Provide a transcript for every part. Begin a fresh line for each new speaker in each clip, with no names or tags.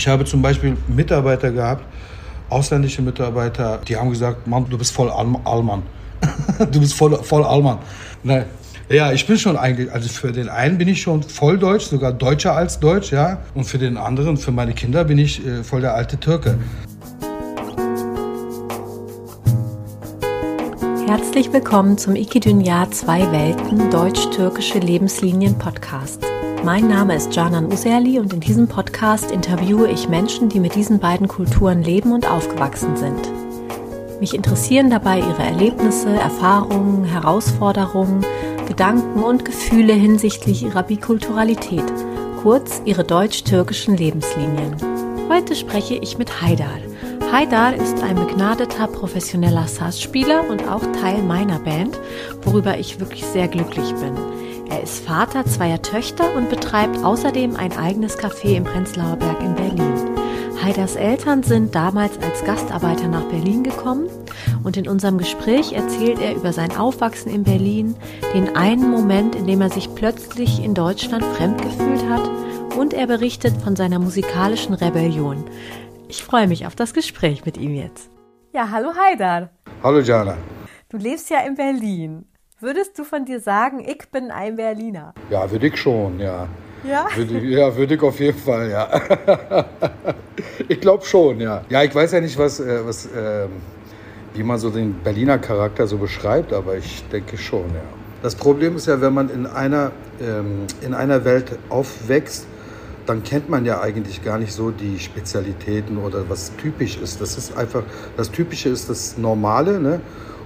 Ich habe zum Beispiel Mitarbeiter gehabt, ausländische Mitarbeiter, die haben gesagt, Mann, du bist voll Allmann. du bist voll, voll Allmann. Ne, ja, ich bin schon eigentlich, also für den einen bin ich schon voll deutsch, sogar deutscher als deutsch, ja. Und für den anderen, für meine Kinder bin ich äh, voll der alte Türke.
Herzlich willkommen zum Ikidünya Zwei Welten Deutsch-Türkische Lebenslinien Podcast. Mein Name ist Canan Userli und in diesem Podcast interviewe ich Menschen, die mit diesen beiden Kulturen leben und aufgewachsen sind. Mich interessieren dabei ihre Erlebnisse, Erfahrungen, Herausforderungen, Gedanken und Gefühle hinsichtlich ihrer Bikulturalität, kurz ihre deutsch-türkischen Lebenslinien. Heute spreche ich mit Haidar. Haidar ist ein begnadeter professioneller Sass-Spieler und auch Teil meiner Band, worüber ich wirklich sehr glücklich bin. Er ist Vater zweier Töchter und betreibt außerdem ein eigenes Café im Prenzlauer Berg in Berlin. Haidars Eltern sind damals als Gastarbeiter nach Berlin gekommen und in unserem Gespräch erzählt er über sein Aufwachsen in Berlin, den einen Moment, in dem er sich plötzlich in Deutschland fremd gefühlt hat und er berichtet von seiner musikalischen Rebellion. Ich freue mich auf das Gespräch mit ihm jetzt. Ja, hallo Haidar.
Hallo Jana.
Du lebst ja in Berlin. Würdest du von dir sagen, ich bin ein Berliner?
Ja, würde ich schon, ja.
Ja?
Würde, ja, würde ich auf jeden Fall, ja. ich glaube schon, ja. Ja, ich weiß ja nicht, was, äh, was äh, wie man so den Berliner Charakter so beschreibt, aber ich denke schon, ja. Das Problem ist ja, wenn man in einer, ähm, in einer Welt aufwächst, dann kennt man ja eigentlich gar nicht so die Spezialitäten oder was typisch ist. Das ist einfach, das Typische ist das Normale, ne?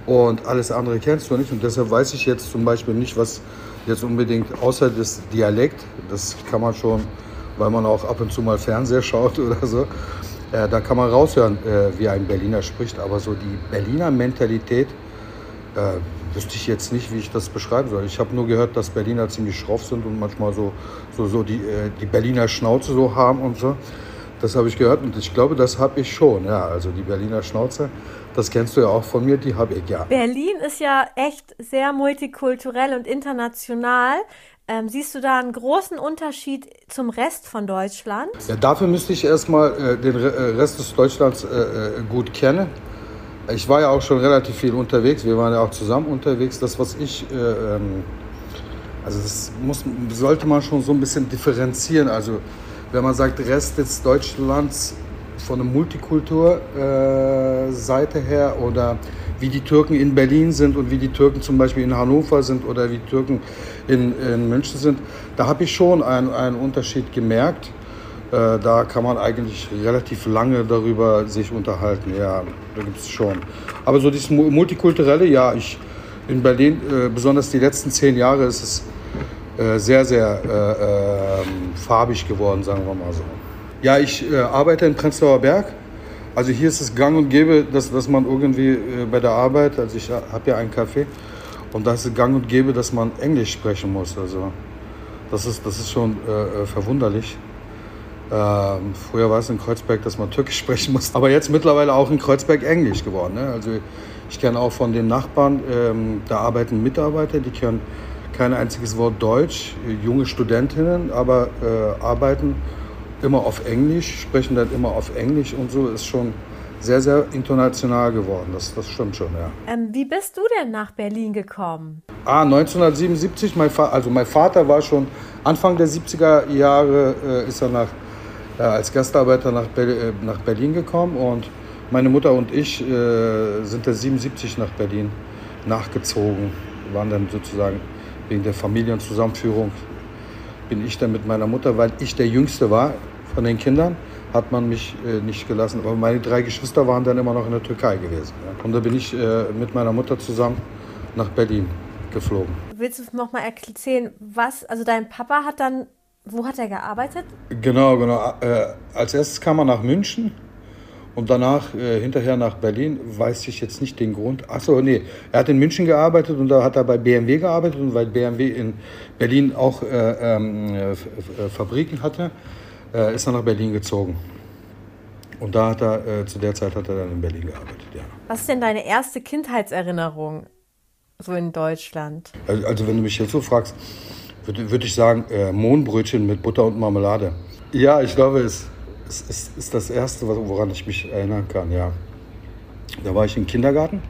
Und alles andere kennst du nicht. Und deshalb weiß ich jetzt zum Beispiel nicht, was jetzt unbedingt, außer das Dialekt, das kann man schon, weil man auch ab und zu mal Fernseher schaut oder so, äh, da kann man raushören, äh, wie ein Berliner spricht. Aber so die Berliner Mentalität, äh, wüsste ich jetzt nicht, wie ich das beschreiben soll. Ich habe nur gehört, dass Berliner ziemlich schroff sind und manchmal so, so, so die, äh, die Berliner Schnauze so haben und so. Das habe ich gehört und ich glaube, das habe ich schon. Ja, also die Berliner Schnauze, das kennst du ja auch von mir, die habe ich ja.
Berlin ist ja echt sehr multikulturell und international. Ähm, siehst du da einen großen Unterschied zum Rest von Deutschland?
Ja, dafür müsste ich erstmal äh, den äh, Rest des Deutschlands äh, äh, gut kennen. Ich war ja auch schon relativ viel unterwegs. Wir waren ja auch zusammen unterwegs. Das, was ich, äh, ähm, also das muss, sollte man schon so ein bisschen differenzieren. Also wenn man sagt, Rest des Deutschlands von der Multikulturseite äh, her oder wie die Türken in Berlin sind und wie die Türken zum Beispiel in Hannover sind oder wie die Türken in, in München sind, da habe ich schon einen, einen Unterschied gemerkt. Äh, da kann man eigentlich relativ lange darüber sich unterhalten. Ja, da gibt es schon. Aber so dieses Multikulturelle, ja, ich in Berlin, äh, besonders die letzten zehn Jahre, ist es äh, sehr, sehr äh, ähm, farbig geworden, sagen wir mal so. Ja, ich äh, arbeite in Prenzlauer Berg. Also hier ist es gang und gäbe, dass, dass man irgendwie äh, bei der Arbeit, also ich habe ja einen Café, und da ist es gang und gäbe, dass man Englisch sprechen muss. Also das ist, das ist schon äh, äh verwunderlich. Ähm, früher war es in Kreuzberg, dass man Türkisch sprechen muss, aber jetzt mittlerweile auch in Kreuzberg Englisch geworden. Ne? Also ich kenne auch von den Nachbarn, ähm, da arbeiten Mitarbeiter, die können kein einziges Wort Deutsch, junge Studentinnen, aber äh, arbeiten immer auf Englisch, sprechen dann immer auf Englisch und so ist schon sehr, sehr international geworden. Das, das stimmt schon, ja.
Ähm, wie bist du denn nach Berlin gekommen?
Ah, 1977, mein also mein Vater war schon Anfang der 70er Jahre, äh, ist er nach, äh, als Gastarbeiter nach, Be äh, nach Berlin gekommen und meine Mutter und ich äh, sind da 77 nach Berlin nachgezogen, Wir waren dann sozusagen wegen der Familienzusammenführung bin ich dann mit meiner Mutter, weil ich der Jüngste war von den Kindern, hat man mich äh, nicht gelassen. Aber meine drei Geschwister waren dann immer noch in der Türkei gewesen. Ja. Und da bin ich äh, mit meiner Mutter zusammen nach Berlin geflogen.
Willst du noch mal erzählen, was, also dein Papa hat dann, wo hat er gearbeitet?
Genau, genau. Äh, als erstes kam er nach München und danach äh, hinterher nach Berlin, weiß ich jetzt nicht den Grund. Achso, nee, er hat in München gearbeitet und da hat er bei BMW gearbeitet und weil BMW in Berlin auch äh, ähm, äh, Fabriken hatte, äh, ist er nach Berlin gezogen. Und da hat er, äh, zu der Zeit hat er dann in Berlin gearbeitet, ja.
Was ist denn deine erste Kindheitserinnerung so in Deutschland?
Also, also wenn du mich jetzt so fragst, würde würd ich sagen, äh, Mohnbrötchen mit Butter und Marmelade. Ja, ich glaube es es ist, ist das Erste, woran ich mich erinnern kann, ja. Da war ich im Kindergarten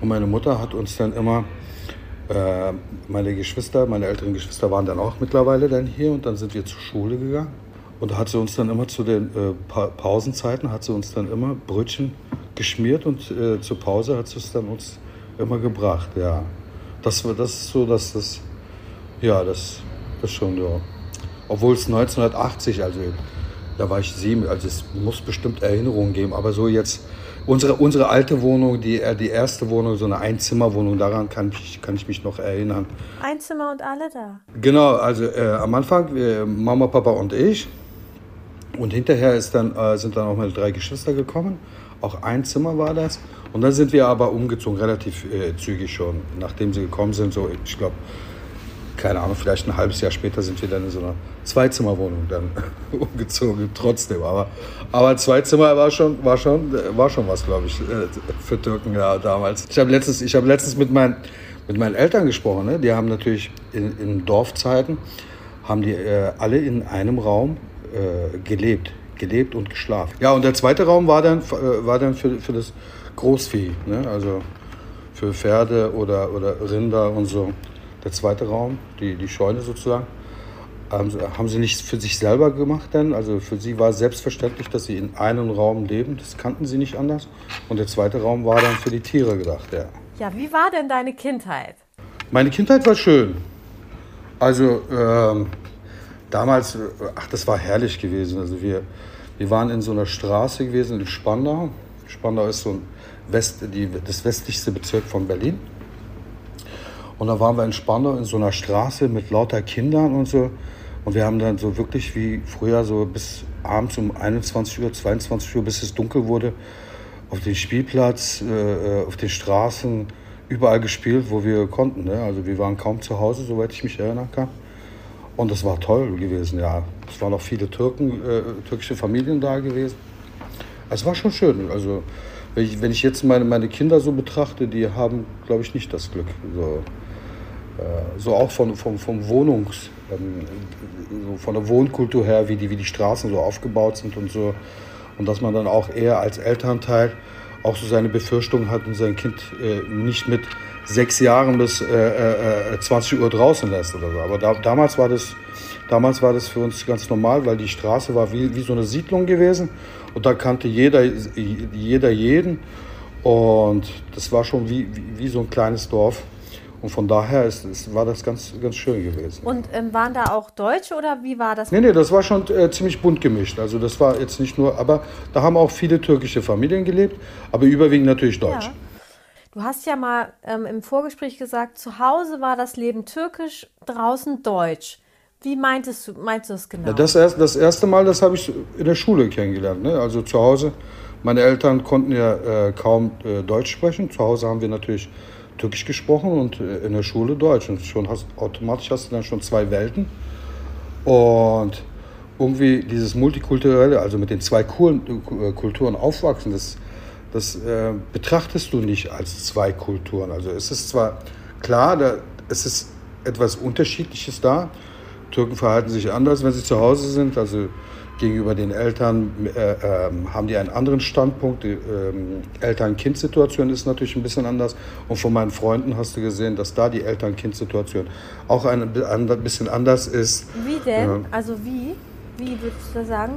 und meine Mutter hat uns dann immer, äh, meine Geschwister, meine älteren Geschwister waren dann auch mittlerweile dann hier und dann sind wir zur Schule gegangen. Und da hat sie uns dann immer zu den äh, pa Pausenzeiten, hat sie uns dann immer Brötchen geschmiert und äh, zur Pause hat sie es dann uns immer gebracht, ja. Das, das ist so, dass das, ja, das, das schon, ja. Obwohl es 1980, also da war ich sieben, also es muss bestimmt Erinnerungen geben, aber so jetzt, unsere, unsere alte Wohnung, die, äh, die erste Wohnung, so eine Einzimmerwohnung, daran kann ich, kann ich mich noch erinnern.
Einzimmer und alle da?
Genau, also äh, am Anfang äh, Mama, Papa und ich. Und hinterher ist dann, äh, sind dann auch meine drei Geschwister gekommen. Auch ein Zimmer war das. Und dann sind wir aber umgezogen, relativ äh, zügig schon, nachdem sie gekommen sind. So, ich glaube, keine Ahnung, vielleicht ein halbes Jahr später sind wir dann in so einer Zweizimmerwohnung dann umgezogen, trotzdem. Aber, aber Zweizimmer war schon, war schon, war schon was, glaube ich, äh, für Türken ja, damals. Ich habe letztens, hab letztens mit, mein, mit meinen Eltern gesprochen. Ne? Die haben natürlich in, in Dorfzeiten, haben die äh, alle in einem Raum äh, gelebt. Gelebt und geschlafen. Ja, und der zweite Raum war dann, äh, war dann für, für das Großvieh. Ne? Also für Pferde oder, oder Rinder und so der zweite Raum, die, die Scheune sozusagen. Ähm, haben sie nicht für sich selber gemacht denn? Also für sie war selbstverständlich, dass sie in einem Raum leben. Das kannten sie nicht anders. Und der zweite Raum war dann für die Tiere gedacht, ja.
Ja, wie war denn deine Kindheit?
Meine Kindheit war schön. Also ähm, damals, ach, das war herrlich gewesen. Also wir, wir waren in so einer Straße gewesen in Spandau. Spandau ist so ein West, die, das westlichste Bezirk von Berlin. Und da waren wir in Spandau in so einer Straße mit lauter Kindern und so. Und wir haben dann so wirklich wie früher so bis abends um 21 Uhr, 22 Uhr, bis es dunkel wurde, auf dem Spielplatz, äh, auf den Straßen, überall gespielt, wo wir konnten. Ne? Also wir waren kaum zu Hause, soweit ich mich erinnern kann. Und das war toll gewesen, ja. Es waren auch viele Türken, äh, türkische Familien da gewesen. Es war schon schön. Also wenn ich, wenn ich jetzt meine, meine Kinder so betrachte, die haben, glaube ich, nicht das Glück. So äh, so auch von, von, vom Wohnungs, ähm, so von der Wohnkultur her, wie die, wie die Straßen so aufgebaut sind und so. Und dass man dann auch eher als Elternteil auch so seine Befürchtungen hat und sein Kind äh, nicht mit sechs Jahren bis äh, äh, 20 Uhr draußen lässt oder so. Aber da, damals, war das, damals war das für uns ganz normal, weil die Straße war wie, wie so eine Siedlung gewesen und da kannte jeder, jeder jeden. Und das war schon wie, wie, wie so ein kleines Dorf. Und von daher ist, ist, war das ganz, ganz schön gewesen.
Und ähm, waren da auch Deutsche oder wie war das?
Nee, nee, das war schon äh, ziemlich bunt gemischt. Also das war jetzt nicht nur, aber da haben auch viele türkische Familien gelebt, aber überwiegend natürlich Deutsch. Ja.
Du hast ja mal ähm, im Vorgespräch gesagt, zu Hause war das Leben türkisch, draußen deutsch. Wie meintest du, meinst du das genau? Ja,
das, erst, das erste Mal, das habe ich in der Schule kennengelernt. Ne? Also zu Hause, meine Eltern konnten ja äh, kaum äh, Deutsch sprechen. Zu Hause haben wir natürlich Türkisch gesprochen und äh, in der Schule Deutsch. Und schon hast, automatisch hast du dann schon zwei Welten. Und irgendwie dieses Multikulturelle, also mit den zwei äh, Kulturen aufwachsen, das, das äh, betrachtest du nicht als zwei Kulturen. Also es ist zwar klar, da, es ist etwas Unterschiedliches da. Türken verhalten sich anders, wenn sie zu Hause sind. Also gegenüber den Eltern äh, äh, haben die einen anderen Standpunkt. Die ähm, Eltern-Kind-Situation ist natürlich ein bisschen anders. Und von meinen Freunden hast du gesehen, dass da die Eltern-Kind-Situation auch ein, ein bisschen anders ist.
Wie denn? Also wie? Wie würdest du sagen?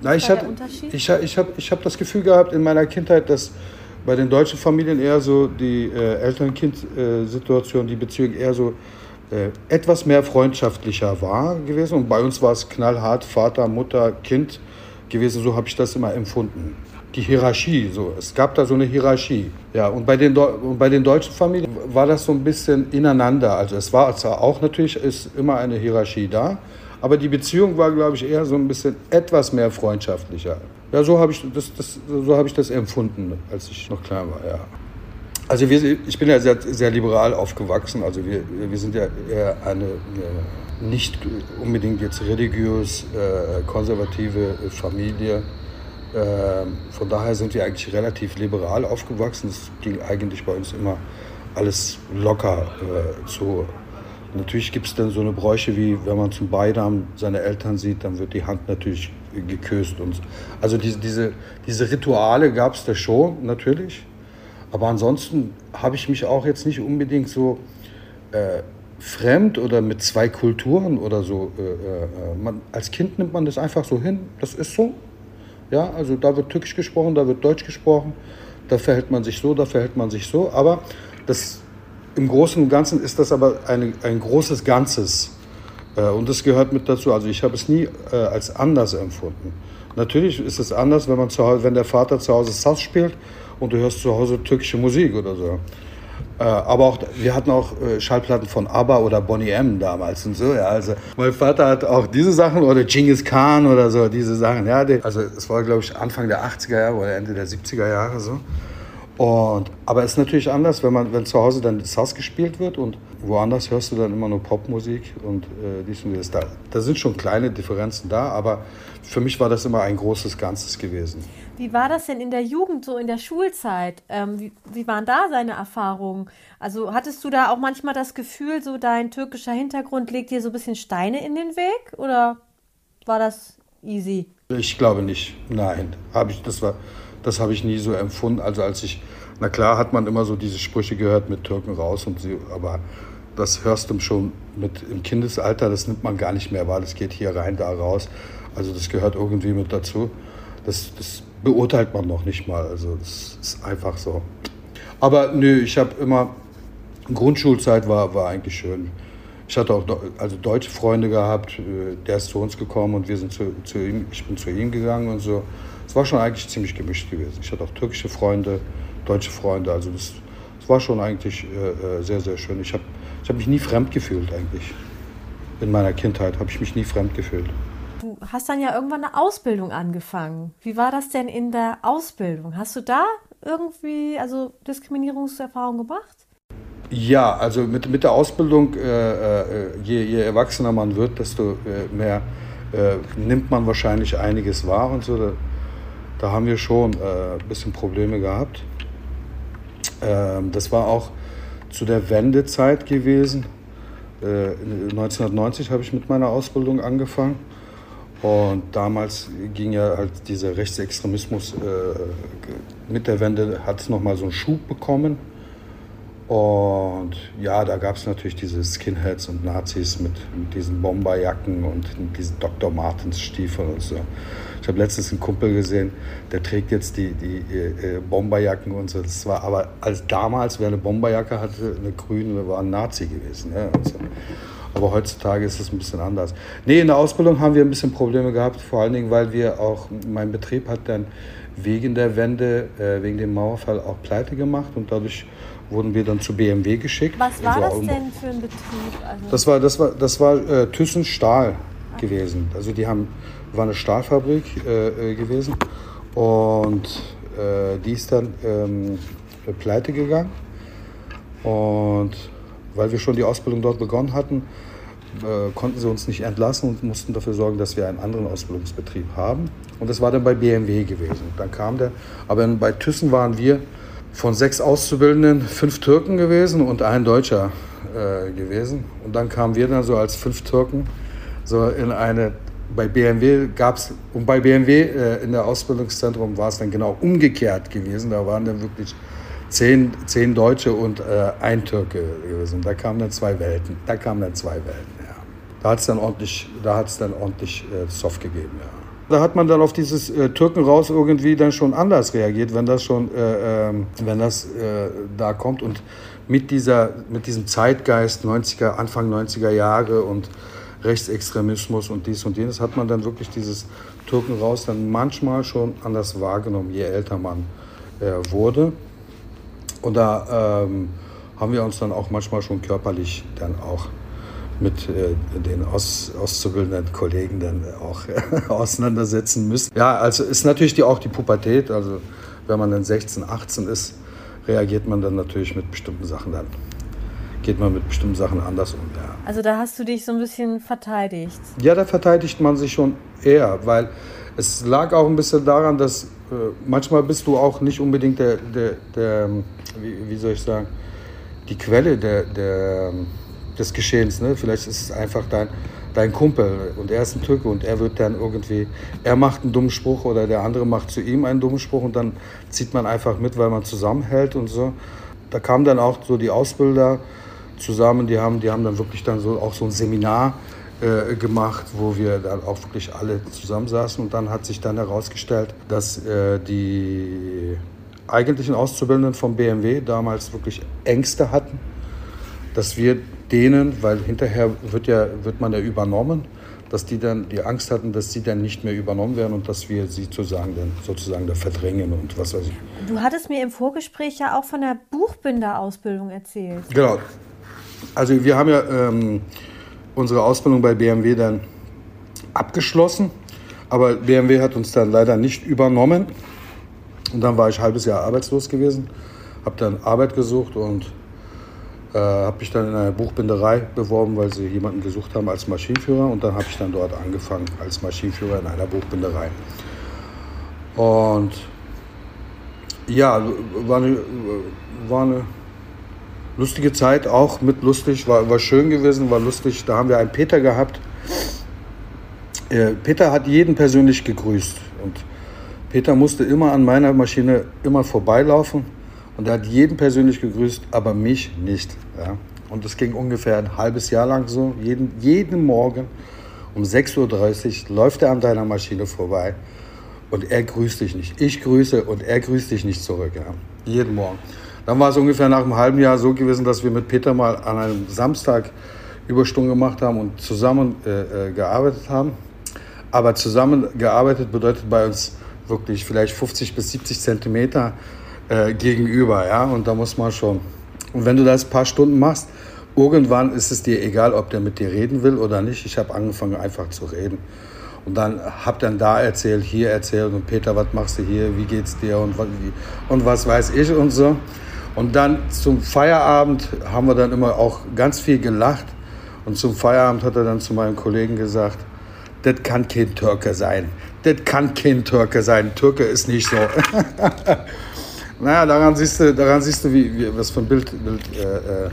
Na, ich habe ich, ich hab, ich hab das Gefühl gehabt in meiner Kindheit, dass bei den deutschen Familien eher so die äh, Eltern-Kind-Situation, die Beziehung eher so äh, etwas mehr freundschaftlicher war gewesen. Und bei uns war es knallhart Vater, Mutter, Kind gewesen. So habe ich das immer empfunden. Die Hierarchie, so. Es gab da so eine Hierarchie. Ja, und bei den, und bei den deutschen Familien war das so ein bisschen ineinander. Also es war zwar auch natürlich ist immer eine Hierarchie da, aber die Beziehung war, glaube ich, eher so ein bisschen etwas mehr freundschaftlicher. Ja, so habe ich, das, das, so hab ich das empfunden, als ich noch klein war, ja. Also wir, ich bin ja sehr, sehr liberal aufgewachsen. Also wir, wir sind ja eher eine, eine nicht unbedingt jetzt religiös äh, konservative Familie. Äh, von daher sind wir eigentlich relativ liberal aufgewachsen. Es ging eigentlich bei uns immer alles locker äh, zu. Natürlich gibt es dann so eine Bräuche wie, wenn man zum Beidam seine Eltern sieht, dann wird die Hand natürlich geküsst. Und also diese, diese, diese Rituale gab es da schon, natürlich. Aber ansonsten habe ich mich auch jetzt nicht unbedingt so äh, fremd oder mit zwei Kulturen oder so. Äh, äh, man, als Kind nimmt man das einfach so hin. Das ist so. Ja, also da wird Türkisch gesprochen, da wird Deutsch gesprochen. Da verhält man sich so, da verhält man sich so. Aber das im Großen und Ganzen ist das aber eine, ein großes Ganzes. Äh, und das gehört mit dazu. Also ich habe es nie äh, als anders empfunden. Natürlich ist es anders, wenn, man zu Hause, wenn der Vater zu Hause Sass spielt und du hörst zu Hause türkische Musik oder so. Äh, aber auch, wir hatten auch Schallplatten von ABBA oder Bonnie M damals und so. Ja, also mein Vater hat auch diese Sachen oder Genghis Khan oder so, diese Sachen. Ja, also es war, glaube ich, Anfang der 80er Jahre oder Ende der 70er Jahre so. Und, aber es ist natürlich anders, wenn man, wenn zu Hause dann Sass gespielt wird und woanders hörst du dann immer nur Popmusik und äh, dies und das. Da, da sind schon kleine Differenzen da, aber für mich war das immer ein großes Ganzes gewesen.
Wie war das denn in der Jugend, so in der Schulzeit? Ähm, wie, wie waren da seine Erfahrungen? Also hattest du da auch manchmal das Gefühl, so dein türkischer Hintergrund legt dir so ein bisschen Steine in den Weg oder war das easy?
Ich glaube nicht. Nein, habe ich. Das war das habe ich nie so empfunden. Also als ich, na klar hat man immer so diese Sprüche gehört mit Türken raus und sie, aber das hörst du schon mit im Kindesalter, das nimmt man gar nicht mehr wahr. Das geht hier rein, da raus. Also das gehört irgendwie mit dazu. Das, das beurteilt man noch nicht mal. Also das ist einfach so. Aber nö, ich habe immer, Grundschulzeit war, war eigentlich schön. Ich hatte auch also deutsche Freunde gehabt, äh, der ist zu uns gekommen und wir sind zu, zu ihm, ich bin zu ihm gegangen und so es war schon eigentlich ziemlich gemischt gewesen. Ich hatte auch türkische Freunde, deutsche Freunde, also das, das war schon eigentlich äh, äh sehr, sehr schön. Ich habe ich hab mich nie fremd gefühlt eigentlich. In meiner Kindheit habe ich mich nie fremd gefühlt.
Hast dann ja irgendwann eine Ausbildung angefangen. Wie war das denn in der Ausbildung? Hast du da irgendwie also Diskriminierungserfahrung gemacht?
Ja, also mit, mit der Ausbildung, äh, äh, je, je erwachsener man wird, desto äh, mehr äh, nimmt man wahrscheinlich einiges wahr und so da haben wir schon äh, ein bisschen Probleme gehabt. Ähm, das war auch zu der Wendezeit gewesen. Äh, 1990 habe ich mit meiner Ausbildung angefangen. Und damals ging ja halt dieser Rechtsextremismus äh, mit der Wende, hat es nochmal so einen Schub bekommen. Und ja, da gab es natürlich diese Skinheads und Nazis mit, mit diesen Bomberjacken und diesen Dr. Martens Stiefeln und so. Ich habe letztens einen Kumpel gesehen, der trägt jetzt die, die äh, Bomberjacken und so. Das war aber als damals, wer eine Bomberjacke hatte, eine grüne, war ein Nazi gewesen. Ja, so. Aber heutzutage ist es ein bisschen anders. Nee, in der Ausbildung haben wir ein bisschen Probleme gehabt, vor allen Dingen, weil wir auch, mein Betrieb hat dann wegen der Wende, äh, wegen dem Mauerfall auch pleite gemacht und dadurch wurden wir dann zu BMW geschickt.
Was war das denn für ein Betrieb?
Also das war, das war, das war äh, Thyssen Stahl gewesen. Also die haben war eine Stahlfabrik äh, äh, gewesen und äh, die ist dann ähm, pleite gegangen. Und weil wir schon die Ausbildung dort begonnen hatten, äh, konnten sie uns nicht entlassen und mussten dafür sorgen, dass wir einen anderen Ausbildungsbetrieb haben. Und das war dann bei BMW gewesen. Dann kam der, aber bei Thyssen waren wir von sechs Auszubildenden fünf Türken gewesen und ein Deutscher äh, gewesen. Und dann kamen wir dann so als fünf Türken so in eine bei BMW gab es, und bei BMW äh, in der Ausbildungszentrum war es dann genau umgekehrt gewesen. Da waren dann wirklich zehn, zehn Deutsche und äh, ein Türke gewesen. Da kamen dann zwei Welten. Da kamen dann zwei Welten, ja. Da hat es dann ordentlich, da hat's dann ordentlich äh, Soft gegeben, ja. Da hat man dann auf dieses äh, Türken raus irgendwie dann schon anders reagiert, wenn das schon, äh, ähm, wenn das äh, da kommt und mit dieser, mit diesem Zeitgeist 90er, Anfang 90er Jahre und Rechtsextremismus und dies und jenes, hat man dann wirklich dieses Türken raus dann manchmal schon anders wahrgenommen, je älter man äh, wurde. Und da ähm, haben wir uns dann auch manchmal schon körperlich dann auch mit äh, den Aus, auszubildenden Kollegen dann auch auseinandersetzen müssen. Ja, also ist natürlich die, auch die Pubertät, also wenn man dann 16, 18 ist, reagiert man dann natürlich mit bestimmten Sachen dann geht man mit bestimmten Sachen anders um. Ja.
Also da hast du dich so ein bisschen verteidigt.
Ja, da verteidigt man sich schon eher, weil es lag auch ein bisschen daran, dass manchmal bist du auch nicht unbedingt der, der, der wie, wie, soll ich sagen, die Quelle der, der, des Geschehens. Ne? Vielleicht ist es einfach dein, dein Kumpel und er ist ein Türke und er wird dann irgendwie, er macht einen dummen Spruch oder der andere macht zu ihm einen dummen Spruch und dann zieht man einfach mit, weil man zusammenhält und so. Da kamen dann auch so die Ausbilder zusammen, die haben, die haben dann wirklich dann so auch so ein Seminar äh, gemacht, wo wir dann auch wirklich alle zusammensaßen und dann hat sich dann herausgestellt, dass äh, die eigentlichen Auszubildenden vom BMW damals wirklich Ängste hatten, dass wir denen, weil hinterher wird, ja, wird man ja übernommen, dass die dann die Angst hatten, dass sie dann nicht mehr übernommen werden und dass wir sie sozusagen, dann, sozusagen da verdrängen und was weiß ich.
Du hattest mir im Vorgespräch ja auch von der Buchbinderausbildung erzählt.
Genau. Also wir haben ja ähm, unsere Ausbildung bei BMW dann abgeschlossen, aber BMW hat uns dann leider nicht übernommen. Und dann war ich ein halbes Jahr arbeitslos gewesen, habe dann Arbeit gesucht und äh, habe mich dann in einer Buchbinderei beworben, weil sie jemanden gesucht haben als Maschinenführer. Und dann habe ich dann dort angefangen als Maschinenführer in einer Buchbinderei. Und ja, war eine, war eine lustige Zeit, auch mit lustig, war, war schön gewesen, war lustig. Da haben wir einen Peter gehabt. Äh, Peter hat jeden persönlich gegrüßt. Und Peter musste immer an meiner Maschine immer vorbeilaufen und er hat jeden persönlich gegrüßt, aber mich nicht. Ja. Und das ging ungefähr ein halbes Jahr lang so. Jeden, jeden Morgen um 6.30 Uhr läuft er an deiner Maschine vorbei und er grüßt dich nicht. Ich grüße und er grüßt dich nicht zurück. Ja. Jeden Morgen. Dann war es ungefähr nach einem halben Jahr so gewesen, dass wir mit Peter mal an einem Samstag Überstunden gemacht haben und zusammen äh, äh gearbeitet haben. Aber zusammen gearbeitet bedeutet bei uns wirklich vielleicht 50 bis 70 Zentimeter äh, gegenüber. Ja? Und da muss man schon. Und wenn du das ein paar Stunden machst, irgendwann ist es dir egal, ob der mit dir reden will oder nicht. Ich habe angefangen einfach zu reden. Und dann hab dann da erzählt, hier erzählt und Peter, was machst du hier, wie geht's dir und, und was weiß ich und so. Und dann zum Feierabend haben wir dann immer auch ganz viel gelacht. Und zum Feierabend hat er dann zu meinem Kollegen gesagt, das kann kein Türke sein. Das kann kein Türke sein. Türke ist nicht so. naja, daran siehst du, daran siehst du wie, wie, was für ein Bild, Bild äh, äh,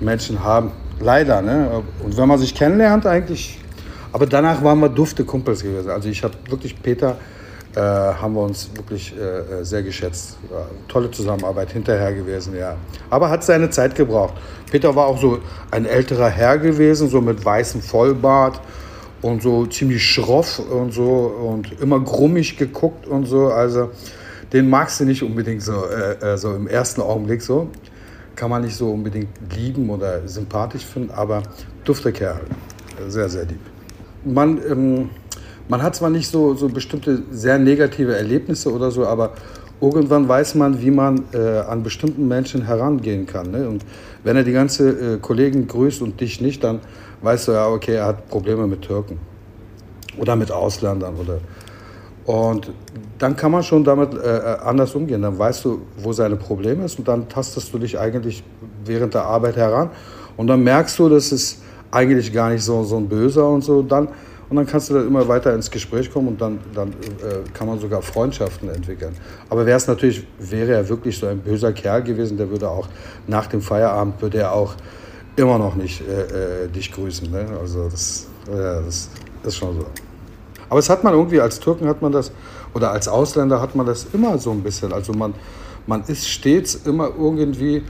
Menschen haben. Leider. Ne? Und wenn man sich kennenlernt, eigentlich. Aber danach waren wir dufte Kumpels gewesen. Also ich habe wirklich Peter äh, haben wir uns wirklich äh, äh sehr geschätzt. tolle Zusammenarbeit hinterher gewesen, ja. Aber hat seine Zeit gebraucht. Peter war auch so ein älterer Herr gewesen, so mit weißem Vollbart und so ziemlich schroff und so und immer grummig geguckt und so. Also den magst du nicht unbedingt so, äh, äh, so im ersten Augenblick so. Kann man nicht so unbedingt lieben oder sympathisch finden, aber dufter Kerl. Sehr, sehr lieb. Man, ähm, man hat zwar nicht so, so bestimmte sehr negative Erlebnisse oder so, aber irgendwann weiß man, wie man äh, an bestimmten Menschen herangehen kann. Ne? Und wenn er die ganze äh, Kollegen grüßt und dich nicht, dann weißt du ja, okay, er hat Probleme mit Türken oder mit Ausländern oder und dann kann man schon damit äh, äh anders umgehen. Dann weißt du, wo seine Probleme ist und dann tastest du dich eigentlich während der Arbeit heran und dann merkst du, dass es eigentlich gar nicht so, so ein Böser und so. Dann und dann kannst du dann immer weiter ins Gespräch kommen und dann, dann äh, kann man sogar Freundschaften entwickeln. Aber wäre es natürlich, wäre er wirklich so ein böser Kerl gewesen, der würde auch nach dem Feierabend, würde er auch immer noch nicht äh, äh, dich grüßen. Ne? Also das, äh, das ist schon so. Aber es hat man irgendwie, als Türken hat man das, oder als Ausländer hat man das immer so ein bisschen. Also man, man ist stets immer irgendwie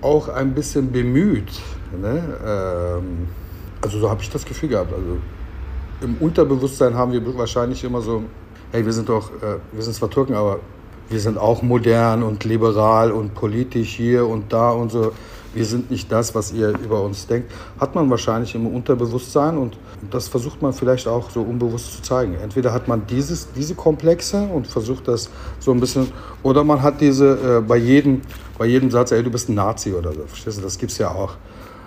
auch ein bisschen bemüht. Ne? Ähm, also so habe ich das Gefühl gehabt. Also im Unterbewusstsein haben wir wahrscheinlich immer so, hey, wir sind doch, äh, wir sind zwar Türken, aber wir sind auch modern und liberal und politisch hier und da und so. Wir sind nicht das, was ihr über uns denkt. Hat man wahrscheinlich im Unterbewusstsein und das versucht man vielleicht auch so unbewusst zu zeigen. Entweder hat man dieses, diese Komplexe und versucht das so ein bisschen, oder man hat diese äh, bei, jedem, bei jedem Satz, ey, du bist ein Nazi oder so. Verstehst du? Das gibt es ja auch.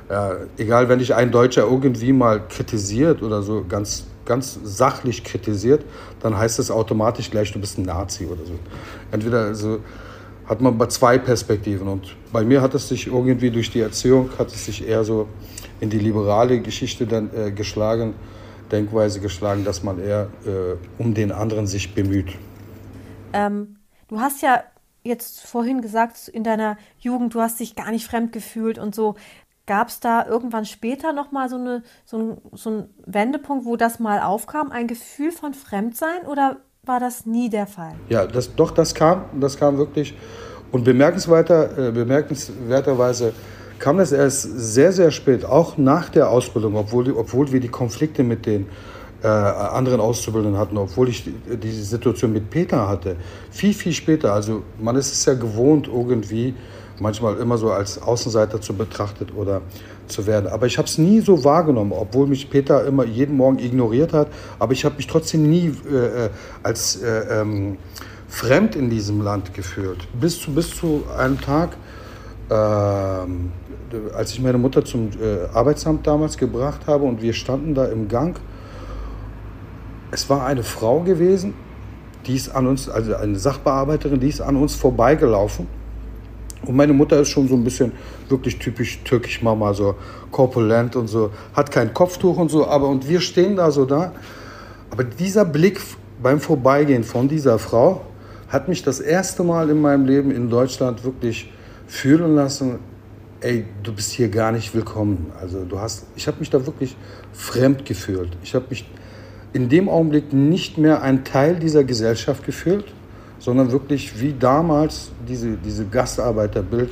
Ja, egal, wenn dich ein Deutscher irgendwie mal kritisiert oder so ganz, ganz sachlich kritisiert, dann heißt es automatisch gleich, du bist ein Nazi oder so. Entweder also, hat man bei zwei Perspektiven und bei mir hat es sich irgendwie durch die Erziehung, hat es sich eher so in die liberale Geschichte dann äh, geschlagen, Denkweise geschlagen, dass man eher äh, um den anderen sich bemüht.
Ähm, du hast ja jetzt vorhin gesagt, in deiner Jugend, du hast dich gar nicht fremd gefühlt und so. Gab es da irgendwann später nochmal so, eine, so, ein, so ein Wendepunkt, wo das mal aufkam, ein Gefühl von Fremdsein oder war das nie der Fall?
Ja, das, doch, das kam, das kam wirklich. Und bemerkenswerter, äh, bemerkenswerterweise kam das erst sehr, sehr spät, auch nach der Ausbildung, obwohl, obwohl wir die Konflikte mit den äh, anderen Auszubildenden hatten, obwohl ich die, diese Situation mit Peter hatte. Viel, viel später. Also man ist es ja gewohnt, irgendwie manchmal immer so als Außenseiter zu betrachtet oder zu werden. Aber ich habe es nie so wahrgenommen, obwohl mich Peter immer jeden Morgen ignoriert hat. Aber ich habe mich trotzdem nie äh, äh als äh, ähm, fremd in diesem Land gefühlt. Bis zu, bis zu einem Tag, äh, als ich meine Mutter zum äh, Arbeitsamt damals gebracht habe und wir standen da im Gang. Es war eine Frau gewesen, die ist an uns, also eine Sachbearbeiterin, die ist an uns vorbeigelaufen und meine Mutter ist schon so ein bisschen wirklich typisch türkisch Mama, so korpulent und so, hat kein Kopftuch und so, aber und wir stehen da so da. Aber dieser Blick beim Vorbeigehen von dieser Frau hat mich das erste Mal in meinem Leben in Deutschland wirklich fühlen lassen, ey, du bist hier gar nicht willkommen. Also du hast, ich habe mich da wirklich fremd gefühlt. Ich habe mich in dem Augenblick nicht mehr ein Teil dieser Gesellschaft gefühlt sondern wirklich wie damals diese, diese Gastarbeiterbild,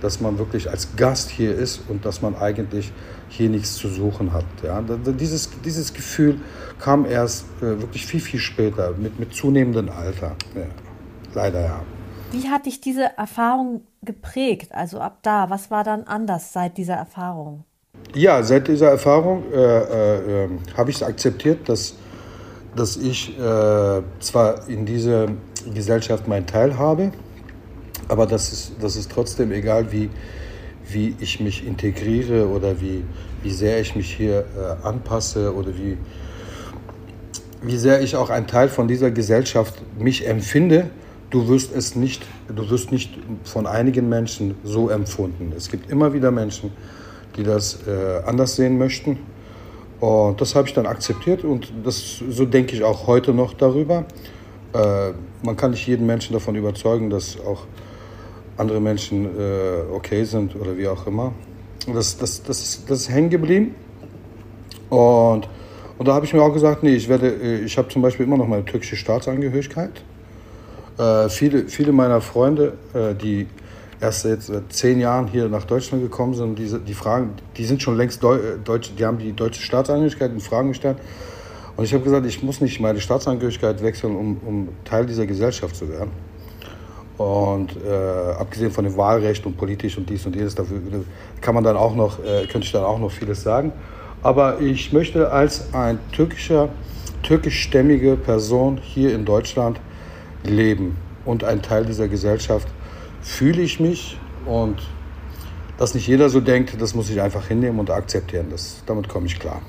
dass man wirklich als Gast hier ist und dass man eigentlich hier nichts zu suchen hat. Ja, dieses, dieses Gefühl kam erst äh, wirklich viel, viel später, mit, mit zunehmendem Alter. Ja, leider ja.
Wie hat dich diese Erfahrung geprägt? Also ab da, was war dann anders seit dieser Erfahrung?
Ja, seit dieser Erfahrung äh, äh, ähm, habe ich es akzeptiert, dass, dass ich äh, zwar in diese Gesellschaft meinen Teil habe. Aber das ist, das ist trotzdem egal, wie, wie ich mich integriere oder wie, wie sehr ich mich hier äh, anpasse oder wie, wie sehr ich auch ein Teil von dieser Gesellschaft mich empfinde. Du wirst es nicht, du wirst nicht von einigen Menschen so empfunden. Es gibt immer wieder Menschen, die das äh, anders sehen möchten. Und das habe ich dann akzeptiert und das, so denke ich auch heute noch darüber. Äh, man kann nicht jeden Menschen davon überzeugen, dass auch andere Menschen äh, okay sind oder wie auch immer. Das, das, das, ist, das ist hängen geblieben. Und, und da habe ich mir auch gesagt, nee, ich äh, ich habe zum Beispiel immer noch meine türkische Staatsangehörigkeit. Äh, viele, viele meiner Freunde, äh, die erst seit zehn Jahren hier nach Deutschland gekommen sind, die, die fragen, die sind schon längst Deu Deutsch, die haben die deutsche Staatsangehörigkeit und fragen dann, und ich habe gesagt, ich muss nicht meine Staatsangehörigkeit wechseln, um, um Teil dieser Gesellschaft zu werden. Und äh, abgesehen von dem Wahlrecht und politisch und dies und jenes, dafür kann man dann auch noch, äh, könnte ich dann auch noch vieles sagen. Aber ich möchte als ein türkischer, türkischstämmige Person hier in Deutschland leben und ein Teil dieser Gesellschaft fühle ich mich und dass nicht jeder so denkt, das muss ich einfach hinnehmen und akzeptieren. Das, damit komme ich klar.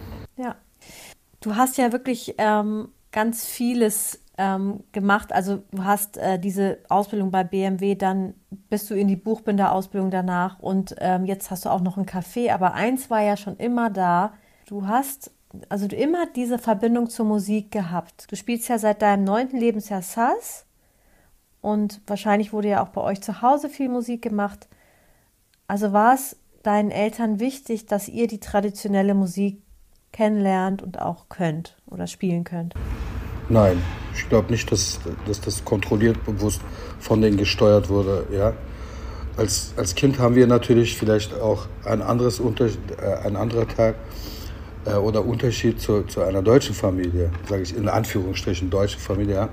Du hast ja wirklich ähm, ganz vieles ähm, gemacht. Also du hast äh, diese Ausbildung bei BMW, dann bist du in die Buchbinderausbildung danach und ähm, jetzt hast du auch noch ein Café. Aber eins war ja schon immer da. Du hast also du immer diese Verbindung zur Musik gehabt. Du spielst ja seit deinem neunten Lebensjahr Sass und wahrscheinlich wurde ja auch bei euch zu Hause viel Musik gemacht. Also war es deinen Eltern wichtig, dass ihr die traditionelle Musik kennenlernt und auch könnt oder spielen könnt?
Nein, ich glaube nicht, dass, dass das kontrolliert bewusst von denen gesteuert wurde. Ja? Als, als Kind haben wir natürlich vielleicht auch ein, anderes Unter, äh, ein anderer Tag äh, oder Unterschied zu, zu einer deutschen Familie, sage ich in Anführungsstrichen deutsche Familie. Ja?